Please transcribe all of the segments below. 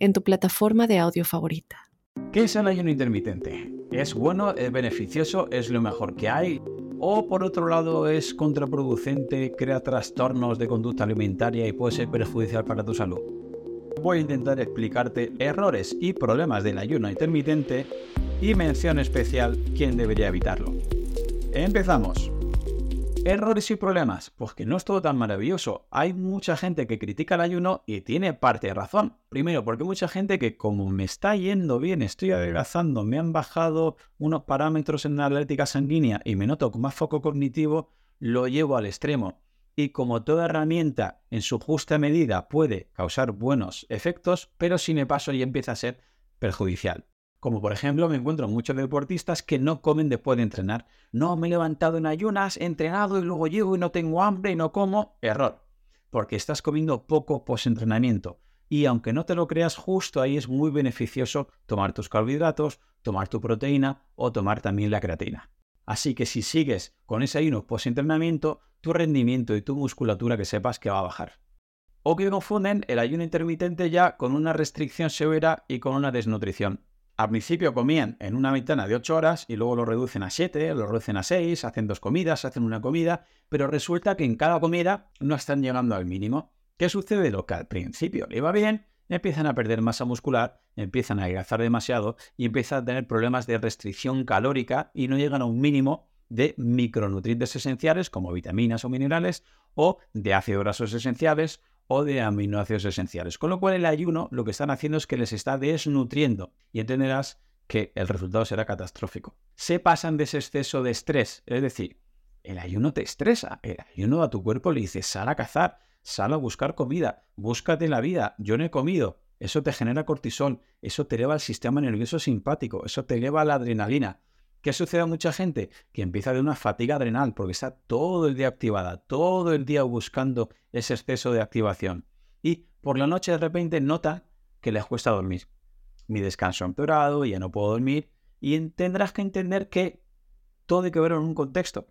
en tu plataforma de audio favorita. ¿Qué es el ayuno intermitente? ¿Es bueno? ¿Es beneficioso? ¿Es lo mejor que hay? ¿O por otro lado es contraproducente, crea trastornos de conducta alimentaria y puede ser perjudicial para tu salud? Voy a intentar explicarte errores y problemas del ayuno intermitente y mención especial quién debería evitarlo. Empezamos. Errores y problemas. Pues que no es todo tan maravilloso. Hay mucha gente que critica el ayuno y tiene parte de razón. Primero, porque hay mucha gente que como me está yendo bien, estoy adelgazando, me han bajado unos parámetros en la atlética sanguínea y me noto con más foco cognitivo, lo llevo al extremo. Y como toda herramienta en su justa medida puede causar buenos efectos, pero si me paso y empieza a ser perjudicial. Como por ejemplo me encuentro muchos deportistas que no comen después de entrenar. No, me he levantado en ayunas, he entrenado y luego llego y no tengo hambre y no como. Error. Porque estás comiendo poco post-entrenamiento. Y aunque no te lo creas, justo ahí es muy beneficioso tomar tus carbohidratos, tomar tu proteína o tomar también la creatina. Así que si sigues con ese ayuno post-entrenamiento, tu rendimiento y tu musculatura que sepas que va a bajar. O que confunden el ayuno intermitente ya con una restricción severa y con una desnutrición. Al principio comían en una ventana de 8 horas y luego lo reducen a 7, lo reducen a 6, hacen dos comidas, hacen una comida, pero resulta que en cada comida no están llegando al mínimo. ¿Qué sucede? Lo que al principio le iba bien, empiezan a perder masa muscular, empiezan a adelgazar demasiado y empiezan a tener problemas de restricción calórica y no llegan a un mínimo de micronutrientes esenciales como vitaminas o minerales o de ácidos grasos esenciales o de aminoácidos esenciales. Con lo cual el ayuno lo que están haciendo es que les está desnutriendo. Y entenderás que el resultado será catastrófico. Se pasan de ese exceso de estrés, es decir, el ayuno te estresa, el ayuno a tu cuerpo le dice sal a cazar, sal a buscar comida, búscate la vida, yo no he comido, eso te genera cortisol, eso te eleva el sistema nervioso simpático, eso te eleva la adrenalina, ¿Qué sucede a mucha gente? Que empieza de una fatiga adrenal porque está todo el día activada, todo el día buscando ese exceso de activación. Y por la noche de repente nota que les cuesta dormir. Mi descanso ha empeorado, ya no puedo dormir. Y tendrás que entender que todo hay que ver en un contexto.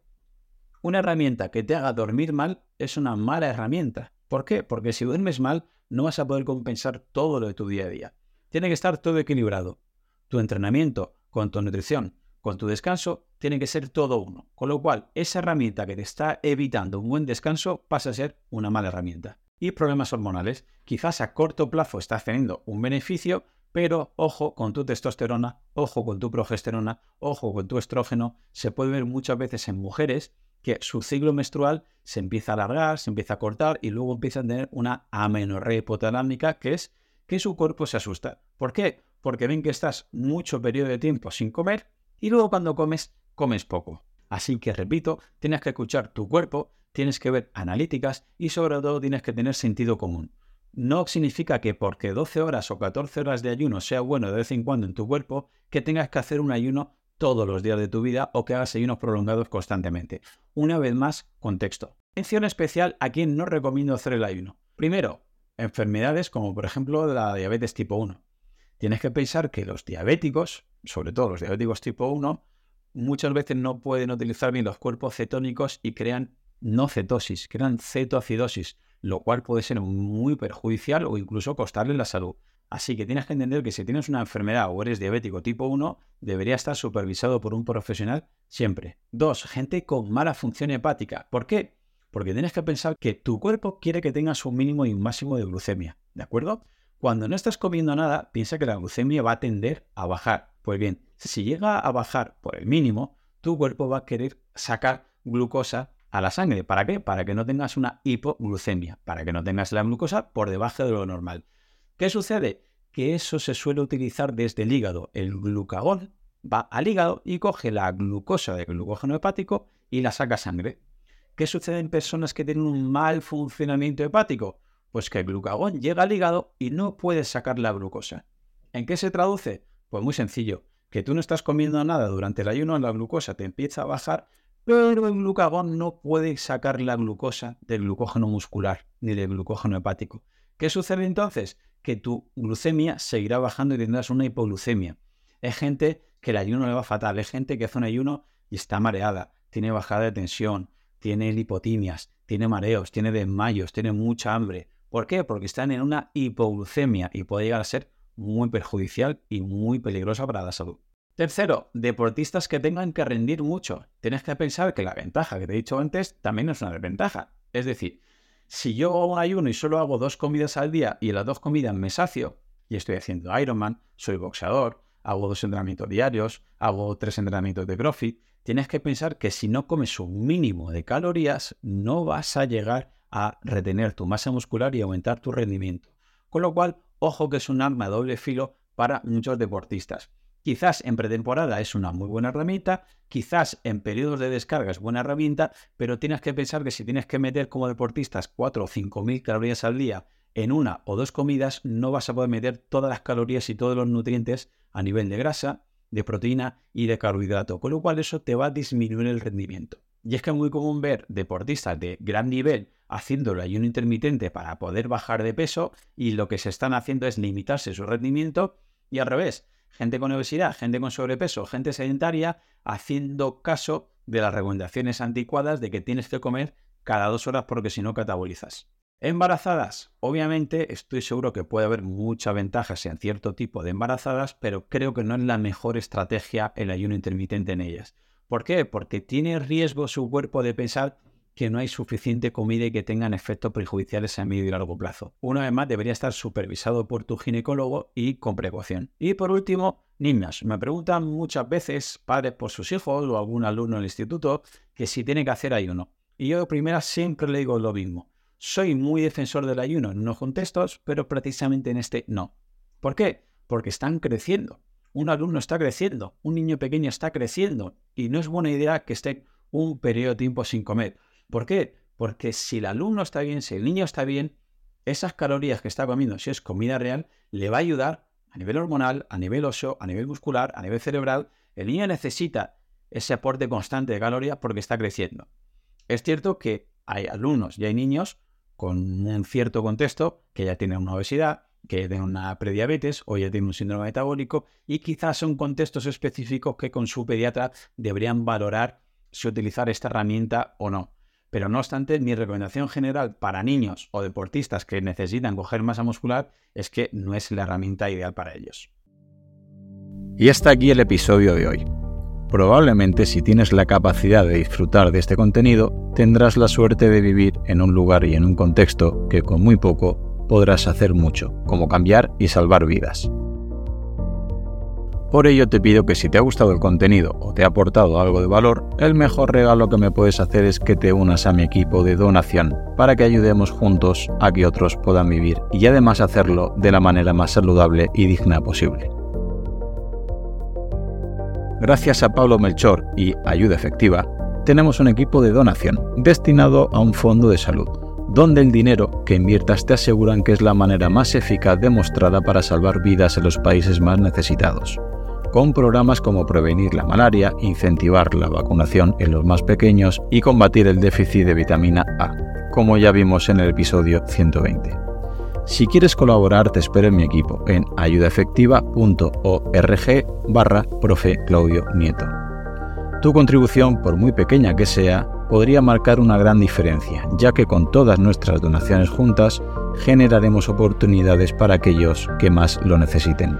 Una herramienta que te haga dormir mal es una mala herramienta. ¿Por qué? Porque si duermes mal no vas a poder compensar todo lo de tu día a día. Tiene que estar todo equilibrado. Tu entrenamiento con tu nutrición, con tu descanso tiene que ser todo uno. Con lo cual, esa herramienta que te está evitando un buen descanso pasa a ser una mala herramienta. Y problemas hormonales. Quizás a corto plazo estás teniendo un beneficio, pero ojo con tu testosterona, ojo con tu progesterona, ojo con tu estrógeno. Se puede ver muchas veces en mujeres que su ciclo menstrual se empieza a alargar, se empieza a cortar y luego empiezan a tener una amenorrea hipotalámica, que es que su cuerpo se asusta. ¿Por qué? Porque ven que estás mucho periodo de tiempo sin comer y luego cuando comes, comes poco. Así que repito, tienes que escuchar tu cuerpo, tienes que ver analíticas y sobre todo tienes que tener sentido común. No significa que porque 12 horas o 14 horas de ayuno sea bueno de vez en cuando en tu cuerpo, que tengas que hacer un ayuno todos los días de tu vida o que hagas ayunos prolongados constantemente. Una vez más, contexto. Mención especial a quien no recomiendo hacer el ayuno. Primero, enfermedades como por ejemplo la diabetes tipo 1. Tienes que pensar que los diabéticos sobre todo los diabéticos tipo 1, muchas veces no pueden utilizar bien los cuerpos cetónicos y crean no cetosis, crean cetoacidosis, lo cual puede ser muy perjudicial o incluso costarle la salud. Así que tienes que entender que si tienes una enfermedad o eres diabético tipo 1, debería estar supervisado por un profesional siempre. Dos, gente con mala función hepática. ¿Por qué? Porque tienes que pensar que tu cuerpo quiere que tengas un mínimo y un máximo de glucemia, ¿de acuerdo? Cuando no estás comiendo nada, piensa que la glucemia va a tender a bajar. Pues bien, si llega a bajar por el mínimo, tu cuerpo va a querer sacar glucosa a la sangre. ¿Para qué? Para que no tengas una hipoglucemia, para que no tengas la glucosa por debajo de lo normal. ¿Qué sucede? Que eso se suele utilizar desde el hígado. El glucagón va al hígado y coge la glucosa del glucógeno hepático y la saca a sangre. ¿Qué sucede en personas que tienen un mal funcionamiento hepático? Pues que el glucagón llega al hígado y no puede sacar la glucosa. ¿En qué se traduce? Pues muy sencillo, que tú no estás comiendo nada durante el ayuno, la glucosa te empieza a bajar, pero el glucagón no puede sacar la glucosa del glucógeno muscular ni del glucógeno hepático. ¿Qué sucede entonces? Que tu glucemia seguirá bajando y tendrás una hipoglucemia. Es gente que el ayuno le va fatal, es gente que hace un ayuno y está mareada, tiene bajada de tensión, tiene lipotimias, tiene mareos, tiene desmayos, tiene mucha hambre. ¿Por qué? Porque están en una hipoglucemia y puede llegar a ser muy perjudicial y muy peligrosa para la salud. Tercero, deportistas que tengan que rendir mucho. Tienes que pensar que la ventaja que te he dicho antes también es una desventaja. Es decir, si yo hago un ayuno y solo hago dos comidas al día y las dos comidas me sacio, y estoy haciendo Ironman, soy boxeador, hago dos entrenamientos diarios, hago tres entrenamientos de CrossFit, tienes que pensar que si no comes un mínimo de calorías, no vas a llegar a retener tu masa muscular y aumentar tu rendimiento. Con lo cual, ojo que es un arma de doble filo para muchos deportistas. Quizás en pretemporada es una muy buena herramienta, quizás en periodos de descarga es buena herramienta, pero tienes que pensar que si tienes que meter como deportistas 4 o 5 mil calorías al día en una o dos comidas, no vas a poder meter todas las calorías y todos los nutrientes a nivel de grasa, de proteína y de carbohidrato, con lo cual eso te va a disminuir el rendimiento. Y es que es muy común ver deportistas de gran nivel haciendo el ayuno intermitente para poder bajar de peso y lo que se están haciendo es limitarse su rendimiento y al revés, gente con obesidad, gente con sobrepeso, gente sedentaria haciendo caso de las recomendaciones anticuadas de que tienes que comer cada dos horas porque si no catabolizas. Embarazadas, obviamente estoy seguro que puede haber muchas ventajas en cierto tipo de embarazadas, pero creo que no es la mejor estrategia el ayuno intermitente en ellas. ¿Por qué? Porque tiene riesgo su cuerpo de pensar que no hay suficiente comida y que tengan efectos perjudiciales a medio y largo plazo. Una vez más, debería estar supervisado por tu ginecólogo y con precaución. Y por último, niños. Me preguntan muchas veces padres por sus hijos o algún alumno en el instituto que si tiene que hacer ayuno. Y yo de primera siempre le digo lo mismo. Soy muy defensor del ayuno en unos contextos, pero precisamente en este no. ¿Por qué? Porque están creciendo. Un alumno está creciendo, un niño pequeño está creciendo y no es buena idea que esté un periodo de tiempo sin comer. ¿Por qué? Porque si el alumno está bien, si el niño está bien, esas calorías que está comiendo, si es comida real, le va a ayudar a nivel hormonal, a nivel óseo, a nivel muscular, a nivel cerebral. El niño necesita ese aporte constante de calorías porque está creciendo. Es cierto que hay alumnos y hay niños con un cierto contexto que ya tienen una obesidad, que ya tienen una prediabetes o ya tienen un síndrome metabólico y quizás son contextos específicos que con su pediatra deberían valorar si utilizar esta herramienta o no. Pero no obstante, mi recomendación general para niños o deportistas que necesitan coger masa muscular es que no es la herramienta ideal para ellos. Y hasta aquí el episodio de hoy. Probablemente si tienes la capacidad de disfrutar de este contenido, tendrás la suerte de vivir en un lugar y en un contexto que con muy poco podrás hacer mucho, como cambiar y salvar vidas. Por ello te pido que si te ha gustado el contenido o te ha aportado algo de valor, el mejor regalo que me puedes hacer es que te unas a mi equipo de donación para que ayudemos juntos a que otros puedan vivir y además hacerlo de la manera más saludable y digna posible. Gracias a Pablo Melchor y Ayuda Efectiva, tenemos un equipo de donación destinado a un fondo de salud, donde el dinero que inviertas te aseguran que es la manera más eficaz demostrada para salvar vidas en los países más necesitados con programas como prevenir la malaria, incentivar la vacunación en los más pequeños y combatir el déficit de vitamina A, como ya vimos en el episodio 120. Si quieres colaborar, te espero en mi equipo en ayudaefectiva.org barra profe Claudio Nieto. Tu contribución, por muy pequeña que sea, podría marcar una gran diferencia, ya que con todas nuestras donaciones juntas generaremos oportunidades para aquellos que más lo necesiten.